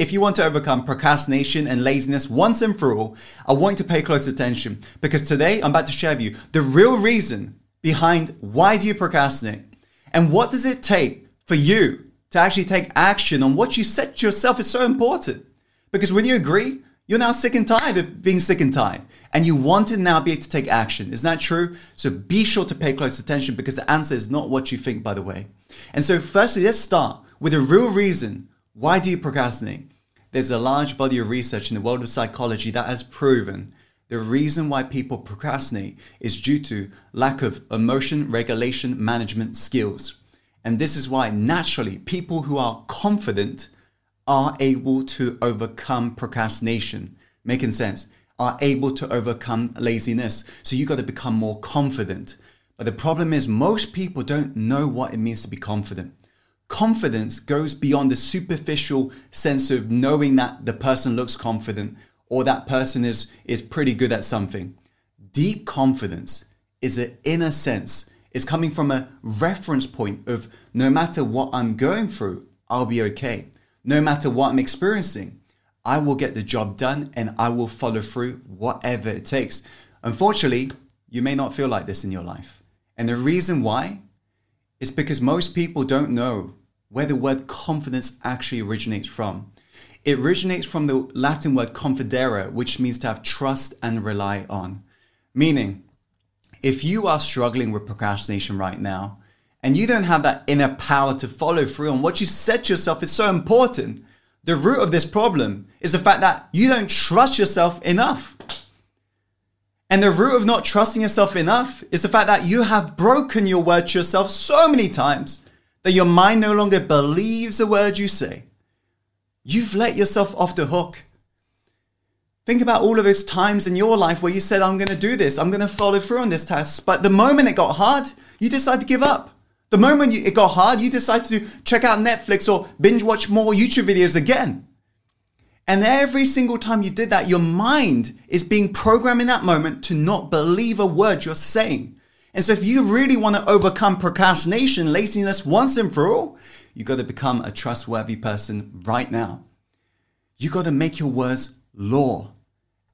If you want to overcome procrastination and laziness once and for all, I want you to pay close attention because today I'm about to share with you the real reason behind why do you procrastinate and what does it take for you to actually take action on what you set to yourself is so important. Because when you agree, you're now sick and tired of being sick and tired and you want to now be able to take action. Isn't that true? So be sure to pay close attention because the answer is not what you think, by the way. And so, firstly, let's start with the real reason why do you procrastinate? There's a large body of research in the world of psychology that has proven the reason why people procrastinate is due to lack of emotion regulation management skills. And this is why naturally people who are confident are able to overcome procrastination. Making sense? Are able to overcome laziness. So you've got to become more confident. But the problem is, most people don't know what it means to be confident. Confidence goes beyond the superficial sense of knowing that the person looks confident or that person is, is pretty good at something. Deep confidence is an inner sense. It's coming from a reference point of no matter what I'm going through, I'll be okay. No matter what I'm experiencing, I will get the job done and I will follow through whatever it takes. Unfortunately, you may not feel like this in your life. And the reason why is because most people don't know where the word confidence actually originates from. It originates from the Latin word confidere, which means to have trust and rely on. Meaning, if you are struggling with procrastination right now, and you don't have that inner power to follow through on what you to yourself is so important, the root of this problem is the fact that you don't trust yourself enough. And the root of not trusting yourself enough is the fact that you have broken your word to yourself so many times that your mind no longer believes a word you say. You've let yourself off the hook. Think about all of those times in your life where you said, I'm going to do this, I'm going to follow through on this task. But the moment it got hard, you decided to give up. The moment it got hard, you decided to check out Netflix or binge watch more YouTube videos again. And every single time you did that, your mind is being programmed in that moment to not believe a word you're saying. And so, if you really want to overcome procrastination, laziness once and for all, you got to become a trustworthy person right now. You got to make your words law.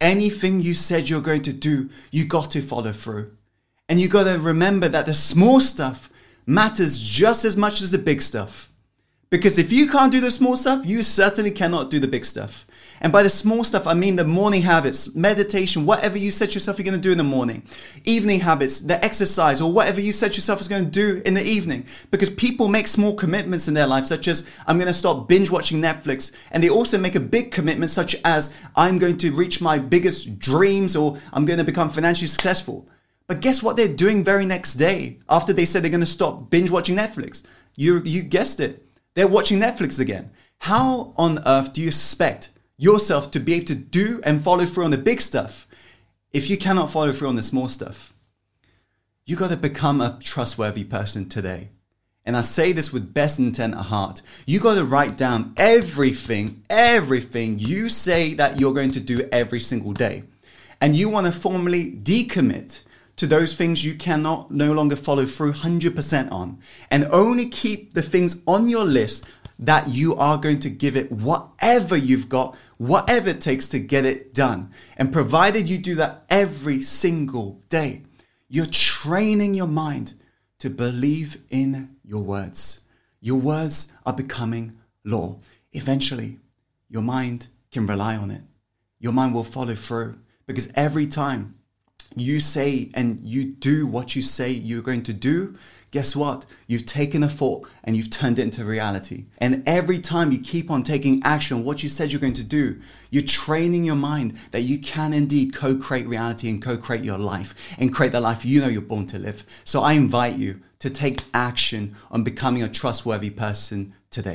Anything you said you're going to do, you got to follow through. And you got to remember that the small stuff matters just as much as the big stuff. Because if you can't do the small stuff, you certainly cannot do the big stuff. And by the small stuff, I mean the morning habits, meditation, whatever you set yourself you're going to do in the morning, evening habits, the exercise, or whatever you set yourself is going to do in the evening. Because people make small commitments in their life, such as I'm going to stop binge watching Netflix. And they also make a big commitment, such as I'm going to reach my biggest dreams or I'm going to become financially successful. But guess what they're doing very next day after they said they're going to stop binge watching Netflix? You, you guessed it they're watching Netflix again. How on earth do you expect yourself to be able to do and follow through on the big stuff if you cannot follow through on the small stuff? You got to become a trustworthy person today. And I say this with best intent at heart. You got to write down everything, everything you say that you're going to do every single day. And you want to formally decommit to those things you cannot no longer follow through 100% on and only keep the things on your list that you are going to give it whatever you've got, whatever it takes to get it done. And provided you do that every single day, you're training your mind to believe in your words. Your words are becoming law. Eventually, your mind can rely on it. Your mind will follow through because every time you say and you do what you say you're going to do, guess what? You've taken a thought and you've turned it into reality. And every time you keep on taking action on what you said you're going to do, you're training your mind that you can indeed co create reality and co create your life and create the life you know you're born to live. So I invite you to take action on becoming a trustworthy person today.